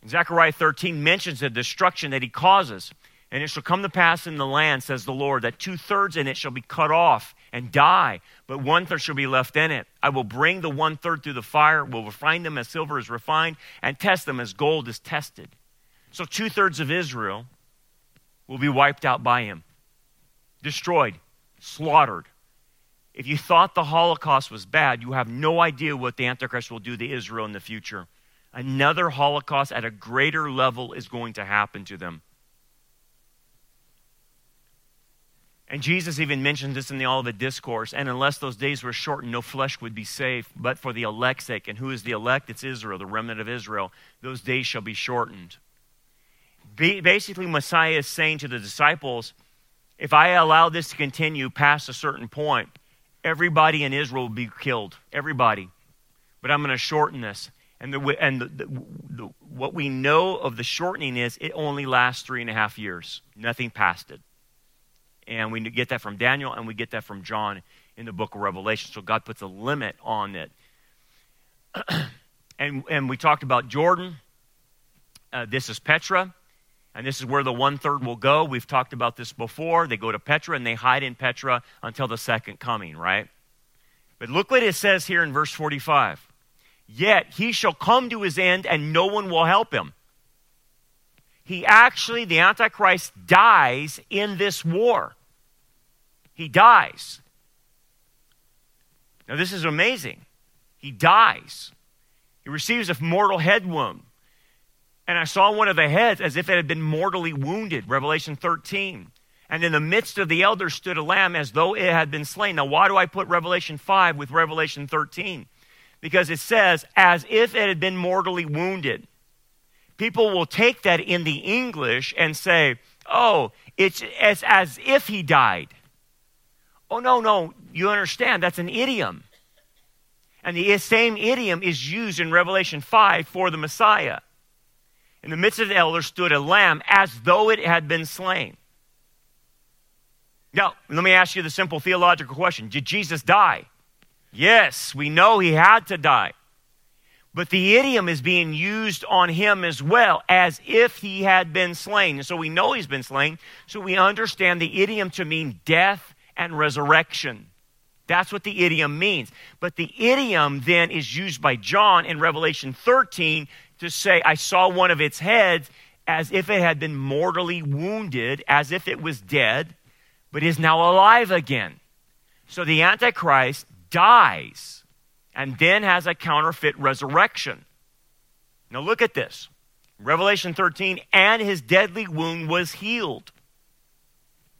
Zechariah 13 mentions the destruction that he causes. And it shall come to pass in the land, says the Lord, that two thirds in it shall be cut off and die, but one third shall be left in it. I will bring the one third through the fire, will refine them as silver is refined, and test them as gold is tested. So two thirds of Israel will be wiped out by him, destroyed, slaughtered. If you thought the Holocaust was bad, you have no idea what the Antichrist will do to Israel in the future. Another Holocaust at a greater level is going to happen to them. And Jesus even mentions this in the Olivet Discourse. And unless those days were shortened, no flesh would be saved, but for the elect's sake. And who is the elect? It's Israel, the remnant of Israel. Those days shall be shortened. Basically, Messiah is saying to the disciples, if I allow this to continue past a certain point, everybody in Israel will be killed. Everybody. But I'm going to shorten this. And, the, and the, the, what we know of the shortening is it only lasts three and a half years, nothing past it. And we get that from Daniel and we get that from John in the book of Revelation. So God puts a limit on it. and, and we talked about Jordan. Uh, this is Petra. And this is where the one third will go. We've talked about this before. They go to Petra and they hide in Petra until the second coming, right? But look what it says here in verse 45. Yet he shall come to his end and no one will help him. He actually, the Antichrist, dies in this war. He dies. Now, this is amazing. He dies. He receives a mortal head wound and I saw one of the heads as if it had been mortally wounded. Revelation 13. And in the midst of the elders stood a lamb as though it had been slain. Now, why do I put Revelation 5 with Revelation 13? Because it says, as if it had been mortally wounded. People will take that in the English and say, oh, it's as, as if he died. Oh, no, no, you understand, that's an idiom. And the same idiom is used in Revelation 5 for the Messiah. In the midst of the elders stood a lamb as though it had been slain. Now, let me ask you the simple theological question Did Jesus die? Yes, we know he had to die. But the idiom is being used on him as well, as if he had been slain. And so we know he's been slain, so we understand the idiom to mean death and resurrection. That's what the idiom means. But the idiom then is used by John in Revelation 13 to say, I saw one of its heads as if it had been mortally wounded, as if it was dead, but is now alive again. So the Antichrist dies and then has a counterfeit resurrection. Now look at this Revelation 13, and his deadly wound was healed.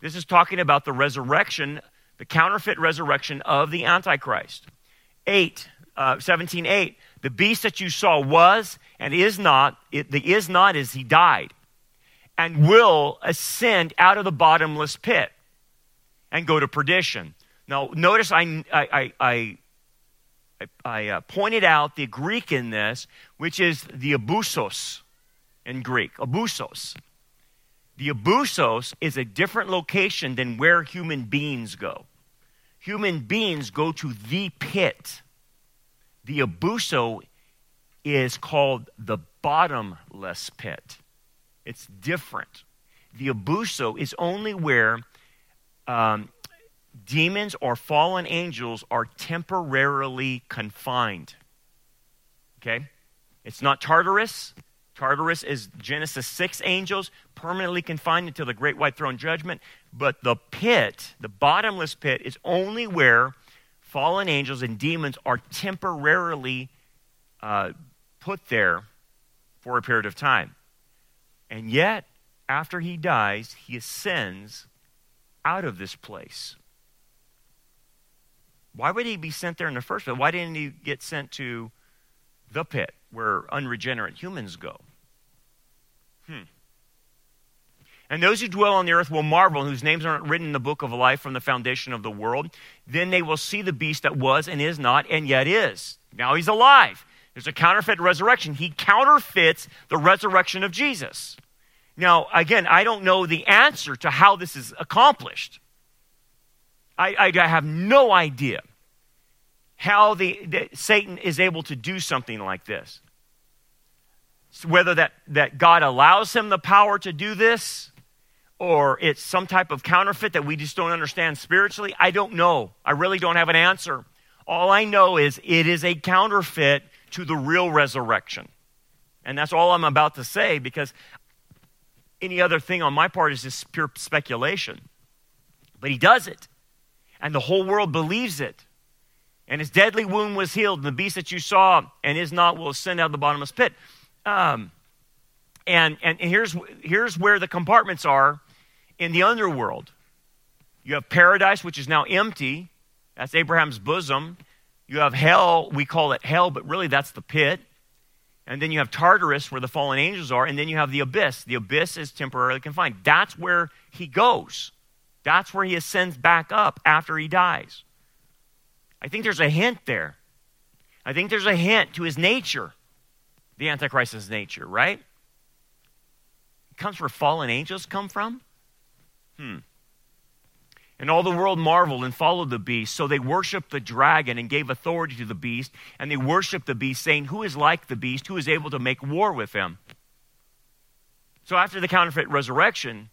This is talking about the resurrection, the counterfeit resurrection of the Antichrist. 8, uh, 17, 8. The beast that you saw was and is not, it, the is not is he died, and will ascend out of the bottomless pit and go to perdition. Now, notice I, I, I, I, I uh, pointed out the Greek in this, which is the abusos in Greek. Abusos. The abusos is a different location than where human beings go. Human beings go to the pit. The abuso is called the bottomless pit. It's different. The abuso is only where um, demons or fallen angels are temporarily confined. Okay? It's not Tartarus. Tartarus is Genesis 6 angels permanently confined until the great white throne judgment. But the pit, the bottomless pit, is only where fallen angels and demons are temporarily uh, put there for a period of time. And yet, after he dies, he ascends out of this place. Why would he be sent there in the first place? Why didn't he get sent to the pit where unregenerate humans go? Hmm. And those who dwell on the earth will marvel, whose names aren't written in the book of life from the foundation of the world. Then they will see the beast that was and is not and yet is. Now he's alive. There's a counterfeit resurrection. He counterfeits the resurrection of Jesus. Now, again, I don't know the answer to how this is accomplished. I, I, I have no idea how the, the, Satan is able to do something like this whether that, that God allows him the power to do this or it's some type of counterfeit that we just don't understand spiritually, I don't know. I really don't have an answer. All I know is it is a counterfeit to the real resurrection. And that's all I'm about to say because any other thing on my part is just pure speculation. But he does it, and the whole world believes it. And his deadly wound was healed, and the beast that you saw and is not will ascend out of the bottomless pit. Um, and, and here's, here's where the compartments are in the underworld. You have paradise, which is now empty. That's Abraham's bosom. You have hell, we call it hell, but really that's the pit. And then you have Tartarus, where the fallen angels are. And then you have the abyss. The abyss is temporarily confined. That's where he goes. That's where he ascends back up after he dies. I think there's a hint there. I think there's a hint to his nature the Antichrist's nature, right? It comes where fallen angels come from? Hmm. And all the world marveled and followed the beast. So they worshiped the dragon and gave authority to the beast. And they worshiped the beast, saying, Who is like the beast? Who is able to make war with him? So after the counterfeit resurrection,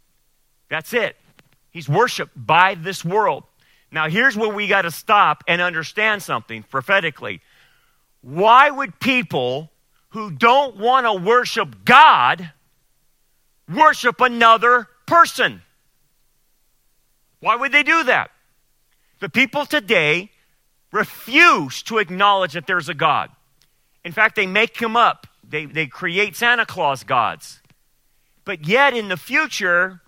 that's it. He's worshiped by this world. Now, here's where we got to stop and understand something prophetically. Why would people who don't want to worship God worship another person. Why would they do that? The people today refuse to acknowledge that there's a God. In fact, they make him up, they, they create Santa Claus gods. But yet, in the future,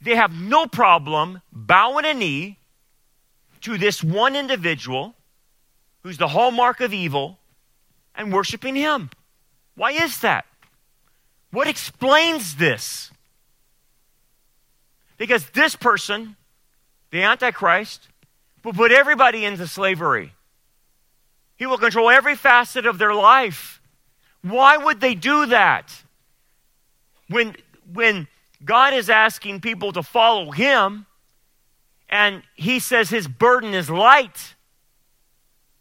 they have no problem bowing a knee to this one individual who's the hallmark of evil and worshiping him. Why is that? What explains this? Because this person, the Antichrist, will put everybody into slavery. He will control every facet of their life. Why would they do that? When, when God is asking people to follow Him, and He says His burden is light,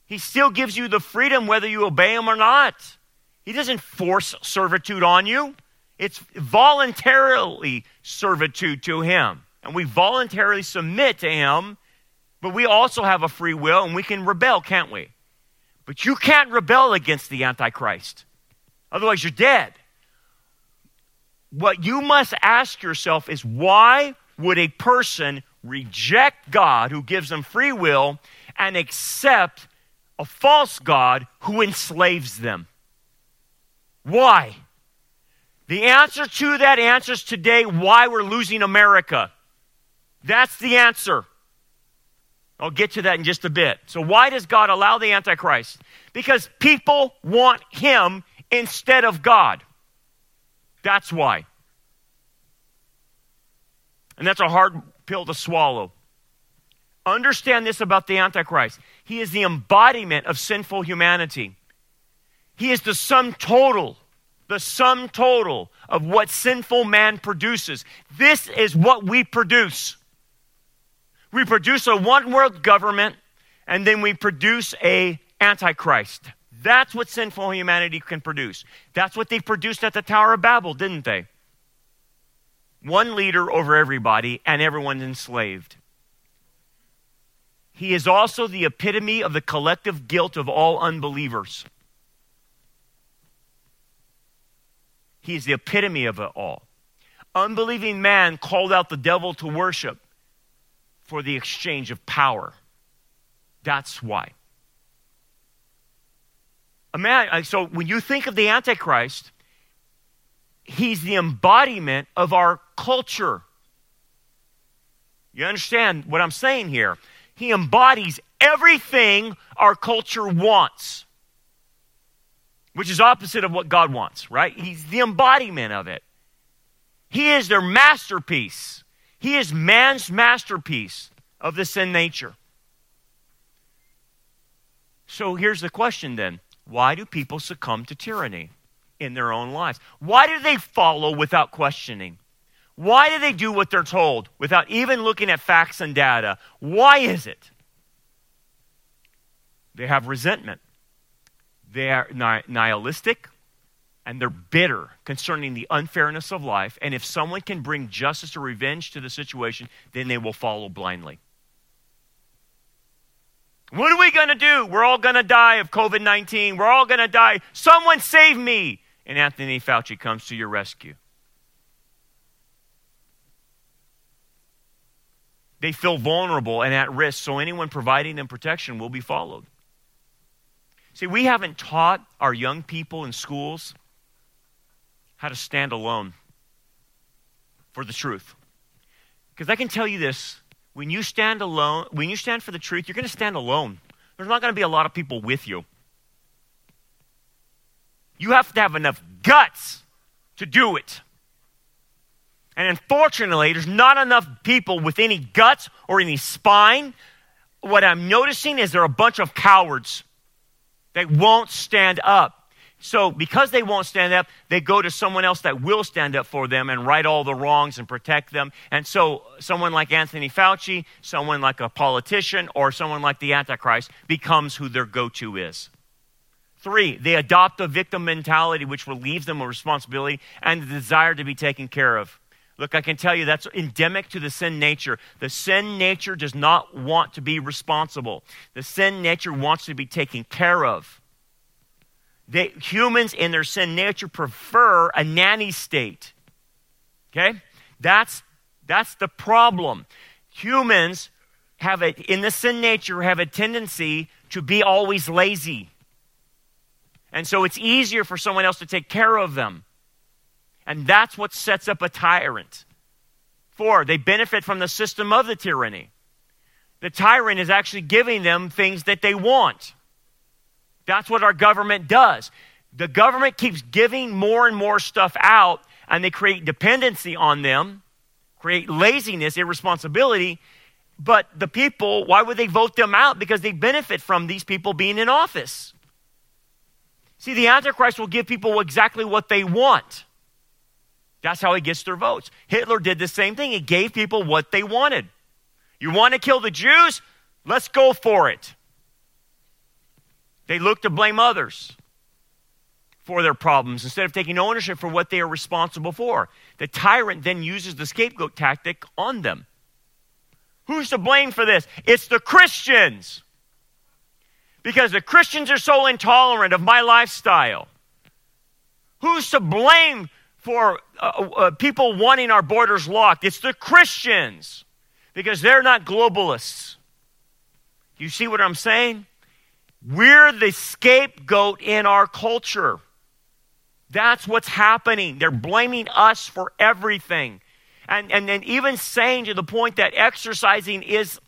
He still gives you the freedom whether you obey Him or not. He doesn't force servitude on you. It's voluntarily servitude to Him. And we voluntarily submit to Him, but we also have a free will and we can rebel, can't we? But you can't rebel against the Antichrist. Otherwise, you're dead. What you must ask yourself is why would a person reject God who gives them free will and accept a false God who enslaves them? Why? The answer to that answers today why we're losing America. That's the answer. I'll get to that in just a bit. So, why does God allow the Antichrist? Because people want him instead of God. That's why. And that's a hard pill to swallow. Understand this about the Antichrist he is the embodiment of sinful humanity, he is the sum total. The sum total of what sinful man produces. This is what we produce. We produce a one world government and then we produce a antichrist. That's what sinful humanity can produce. That's what they produced at the Tower of Babel, didn't they? One leader over everybody and everyone enslaved. He is also the epitome of the collective guilt of all unbelievers. He is the epitome of it all. Unbelieving man called out the devil to worship for the exchange of power. That's why. Imagine, so when you think of the Antichrist, he's the embodiment of our culture. You understand what I'm saying here? He embodies everything our culture wants, which is opposite of what God wants, right? He's the embodiment of it. He is their masterpiece. He is man's masterpiece of the sin nature. So here's the question then why do people succumb to tyranny in their own lives? Why do they follow without questioning? Why do they do what they're told without even looking at facts and data? Why is it? They have resentment. They are nihilistic and they're bitter concerning the unfairness of life. And if someone can bring justice or revenge to the situation, then they will follow blindly. What are we going to do? We're all going to die of COVID 19. We're all going to die. Someone save me. And Anthony Fauci comes to your rescue. They feel vulnerable and at risk, so anyone providing them protection will be followed. See, we haven't taught our young people in schools how to stand alone for the truth. Because I can tell you this when you stand alone, when you stand for the truth, you're going to stand alone. There's not going to be a lot of people with you. You have to have enough guts to do it. And unfortunately, there's not enough people with any guts or any spine. What I'm noticing is there are a bunch of cowards that won't stand up. So, because they won't stand up, they go to someone else that will stand up for them and right all the wrongs and protect them. And so, someone like Anthony Fauci, someone like a politician, or someone like the Antichrist becomes who their go to is. Three, they adopt a victim mentality, which relieves them of responsibility and the desire to be taken care of. Look, I can tell you that's endemic to the sin nature. The sin nature does not want to be responsible, the sin nature wants to be taken care of. They, humans in their sin nature prefer a nanny state. Okay? That's, that's the problem. Humans have a, in the sin nature, have a tendency to be always lazy. And so it's easier for someone else to take care of them. And that's what sets up a tyrant. Four, they benefit from the system of the tyranny. The tyrant is actually giving them things that they want. That's what our government does. The government keeps giving more and more stuff out, and they create dependency on them, create laziness, irresponsibility. But the people, why would they vote them out? Because they benefit from these people being in office. See, the Antichrist will give people exactly what they want. That's how he gets their votes. Hitler did the same thing. He gave people what they wanted. You want to kill the Jews? Let's go for it. They look to blame others for their problems instead of taking ownership for what they are responsible for. The tyrant then uses the scapegoat tactic on them. Who's to blame for this? It's the Christians. Because the Christians are so intolerant of my lifestyle. Who's to blame for uh, uh, people wanting our borders locked? It's the Christians because they're not globalists. You see what I'm saying? We're the scapegoat in our culture. That's what's happening. They're blaming us for everything. And, and, and even saying to the point that exercising is,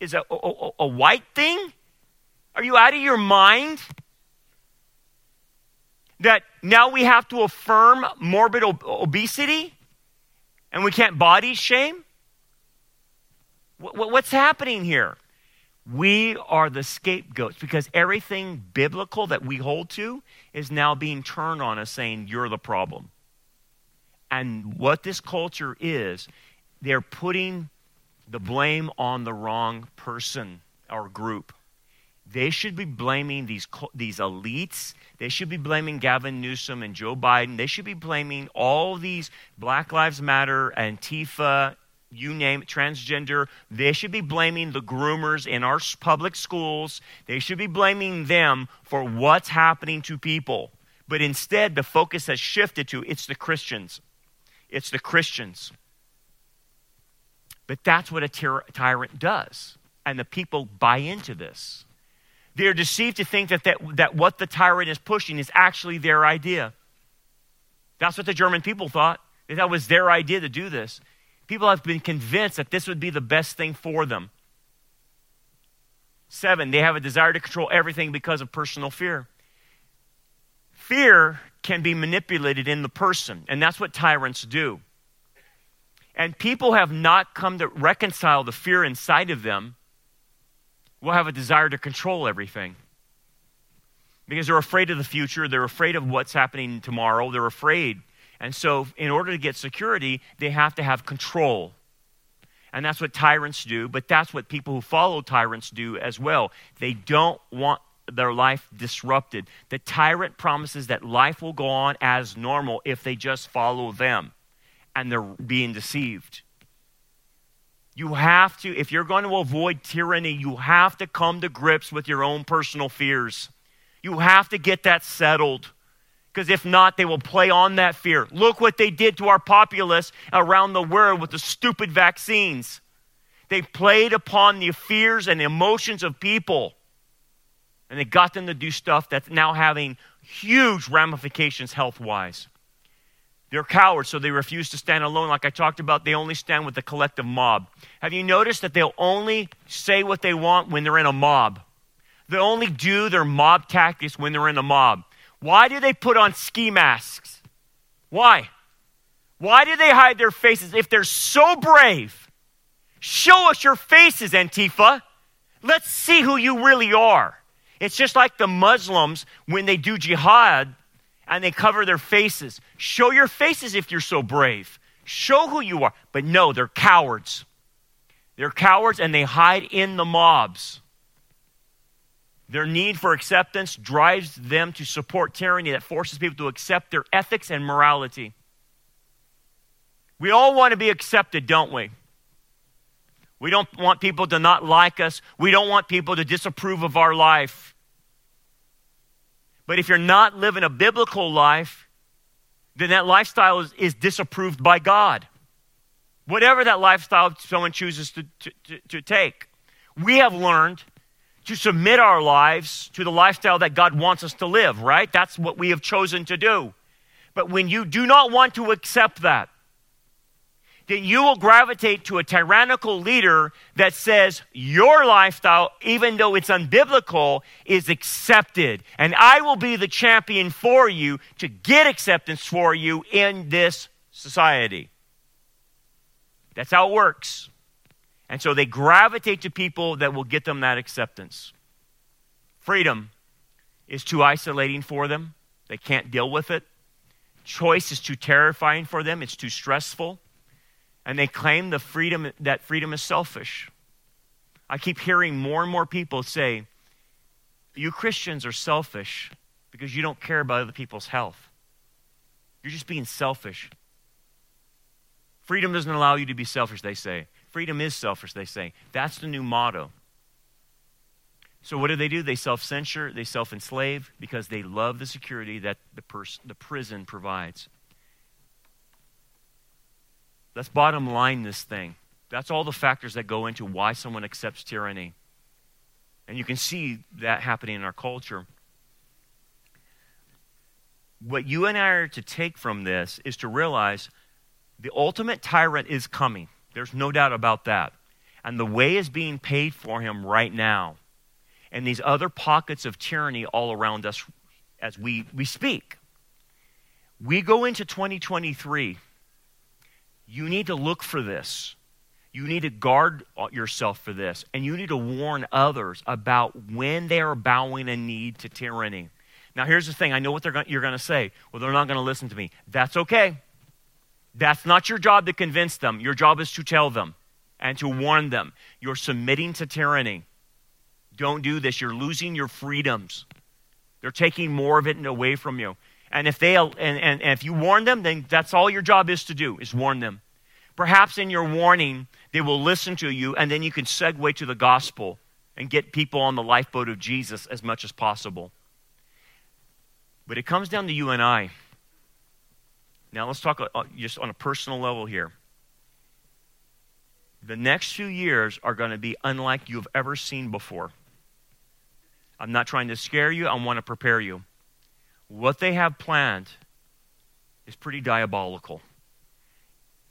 is a, a, a white thing? Are you out of your mind? That now we have to affirm morbid ob- obesity and we can't body shame? What's happening here? We are the scapegoats because everything biblical that we hold to is now being turned on us saying, You're the problem. And what this culture is, they're putting the blame on the wrong person or group. They should be blaming these, these elites. They should be blaming Gavin Newsom and Joe Biden. They should be blaming all these Black Lives Matter, Antifa, you name it, transgender. They should be blaming the groomers in our public schools. They should be blaming them for what's happening to people. But instead, the focus has shifted to it's the Christians. It's the Christians. But that's what a tyrant does. And the people buy into this. They're deceived to think that, that, that what the tyrant is pushing is actually their idea. That's what the German people thought. It was their idea to do this. People have been convinced that this would be the best thing for them. Seven, they have a desire to control everything because of personal fear. Fear can be manipulated in the person, and that's what tyrants do. And people have not come to reconcile the fear inside of them, will have a desire to control everything. Because they're afraid of the future, they're afraid of what's happening tomorrow, they're afraid and so, in order to get security, they have to have control. And that's what tyrants do, but that's what people who follow tyrants do as well. They don't want their life disrupted. The tyrant promises that life will go on as normal if they just follow them, and they're being deceived. You have to, if you're going to avoid tyranny, you have to come to grips with your own personal fears. You have to get that settled because if not, they will play on that fear. Look what they did to our populace around the world with the stupid vaccines. They played upon the fears and emotions of people, and they got them to do stuff that's now having huge ramifications health wise. They're cowards, so they refuse to stand alone. Like I talked about, they only stand with the collective mob. Have you noticed that they'll only say what they want when they're in a mob? They only do their mob tactics when they're in a mob. Why do they put on ski masks? Why? Why do they hide their faces if they're so brave? Show us your faces, Antifa. Let's see who you really are. It's just like the Muslims when they do jihad and they cover their faces. Show your faces if you're so brave. Show who you are. But no, they're cowards. They're cowards and they hide in the mobs. Their need for acceptance drives them to support tyranny that forces people to accept their ethics and morality. We all want to be accepted, don't we? We don't want people to not like us. We don't want people to disapprove of our life. But if you're not living a biblical life, then that lifestyle is, is disapproved by God. Whatever that lifestyle someone chooses to, to, to, to take. We have learned to submit our lives to the lifestyle that God wants us to live, right? That's what we have chosen to do. But when you do not want to accept that, then you will gravitate to a tyrannical leader that says your lifestyle, even though it's unbiblical, is accepted. And I will be the champion for you to get acceptance for you in this society. That's how it works. And so they gravitate to people that will get them that acceptance. Freedom is too isolating for them, they can't deal with it. Choice is too terrifying for them, it's too stressful. And they claim the freedom that freedom is selfish. I keep hearing more and more people say, You Christians are selfish because you don't care about other people's health. You're just being selfish. Freedom doesn't allow you to be selfish, they say. Freedom is selfish, they say. That's the new motto. So, what do they do? They self censor, they self enslave because they love the security that the, pers- the prison provides. Let's bottom line this thing. That's all the factors that go into why someone accepts tyranny. And you can see that happening in our culture. What you and I are to take from this is to realize the ultimate tyrant is coming. There's no doubt about that. And the way is being paid for him right now. And these other pockets of tyranny all around us as we, we speak. We go into 2023. You need to look for this. You need to guard yourself for this. And you need to warn others about when they are bowing a knee to tyranny. Now, here's the thing I know what they're you're going to say. Well, they're not going to listen to me. That's okay. That's not your job to convince them. Your job is to tell them and to warn them. You're submitting to tyranny. Don't do this. You're losing your freedoms. They're taking more of it away from you. And if they and, and, and if you warn them, then that's all your job is to do, is warn them. Perhaps in your warning, they will listen to you, and then you can segue to the gospel and get people on the lifeboat of Jesus as much as possible. But it comes down to you and I. Now, let's talk uh, just on a personal level here. The next few years are going to be unlike you've ever seen before. I'm not trying to scare you, I want to prepare you. What they have planned is pretty diabolical.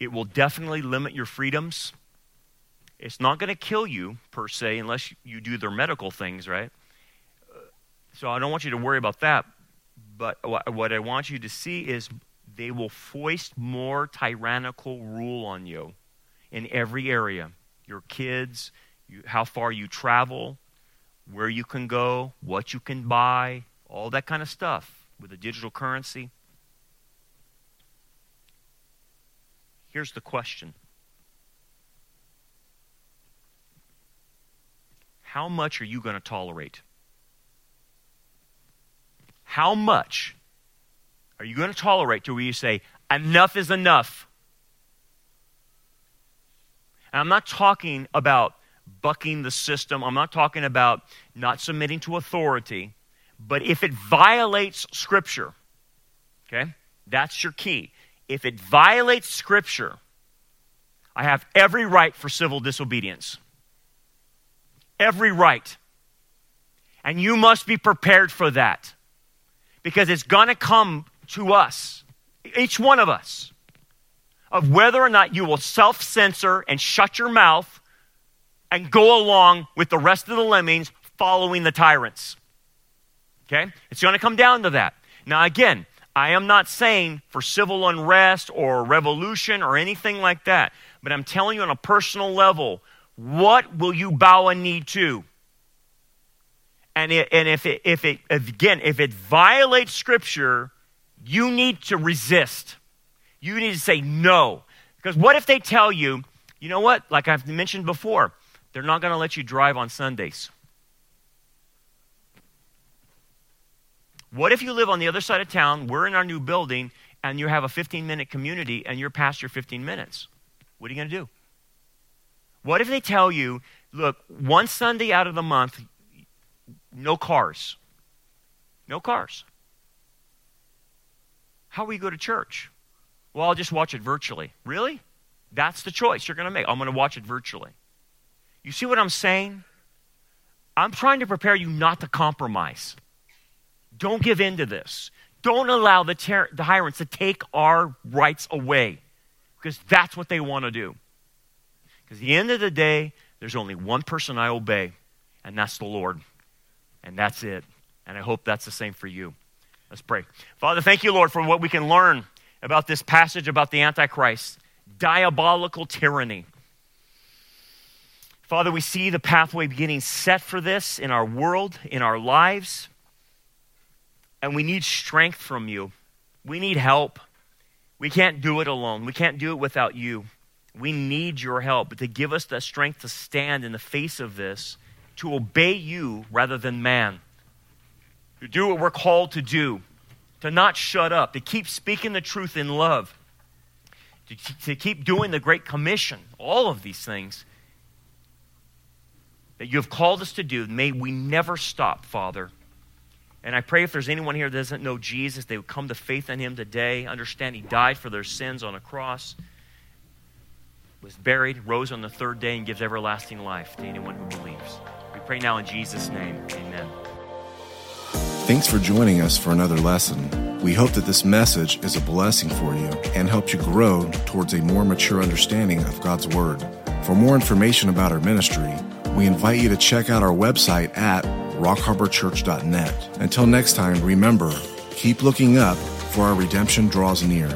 It will definitely limit your freedoms. It's not going to kill you, per se, unless you do their medical things, right? Uh, so I don't want you to worry about that. But what I want you to see is they will foist more tyrannical rule on you in every area your kids, you, how far you travel, where you can go, what you can buy, all that kind of stuff with the digital currency. Here's the question How much are you going to tolerate? How much are you going to tolerate to where you say, enough is enough? And I'm not talking about bucking the system, I'm not talking about not submitting to authority, but if it violates Scripture, okay, that's your key. If it violates Scripture, I have every right for civil disobedience. Every right. And you must be prepared for that because it's going to come to us, each one of us, of whether or not you will self censor and shut your mouth and go along with the rest of the lemmings following the tyrants. Okay? It's going to come down to that. Now, again, I am not saying for civil unrest or revolution or anything like that, but I'm telling you on a personal level, what will you bow a knee to? And, it, and if, it, if it, again, if it violates Scripture, you need to resist. You need to say no. Because what if they tell you, you know what, like I've mentioned before, they're not going to let you drive on Sundays. What if you live on the other side of town, we're in our new building, and you have a 15 minute community and you're past your 15 minutes? What are you going to do? What if they tell you, look, one Sunday out of the month, no cars? No cars. How will you go to church? Well, I'll just watch it virtually. Really? That's the choice you're going to make. I'm going to watch it virtually. You see what I'm saying? I'm trying to prepare you not to compromise. Don't give in to this. Don't allow the, ter- the tyrants to take our rights away because that's what they want to do. Because at the end of the day, there's only one person I obey, and that's the Lord. And that's it. And I hope that's the same for you. Let's pray. Father, thank you, Lord, for what we can learn about this passage about the Antichrist, diabolical tyranny. Father, we see the pathway beginning set for this in our world, in our lives, and we need strength from you. We need help. We can't do it alone. We can't do it without you. We need your help to give us the strength to stand in the face of this, to obey you rather than man to do what we're called to do, to not shut up, to keep speaking the truth in love, to, to keep doing the Great Commission, all of these things. that you have called us to do, may we never stop, Father. And I pray if there's anyone here that doesn't know Jesus, they would come to faith in him today, understand he died for their sins on a cross, was buried, rose on the third day, and gives everlasting life to anyone who believes. We pray now in Jesus' name. Amen. Thanks for joining us for another lesson. We hope that this message is a blessing for you and helps you grow towards a more mature understanding of God's Word. For more information about our ministry, we invite you to check out our website at rockharborchurch.net. Until next time, remember, keep looking up, for our redemption draws near.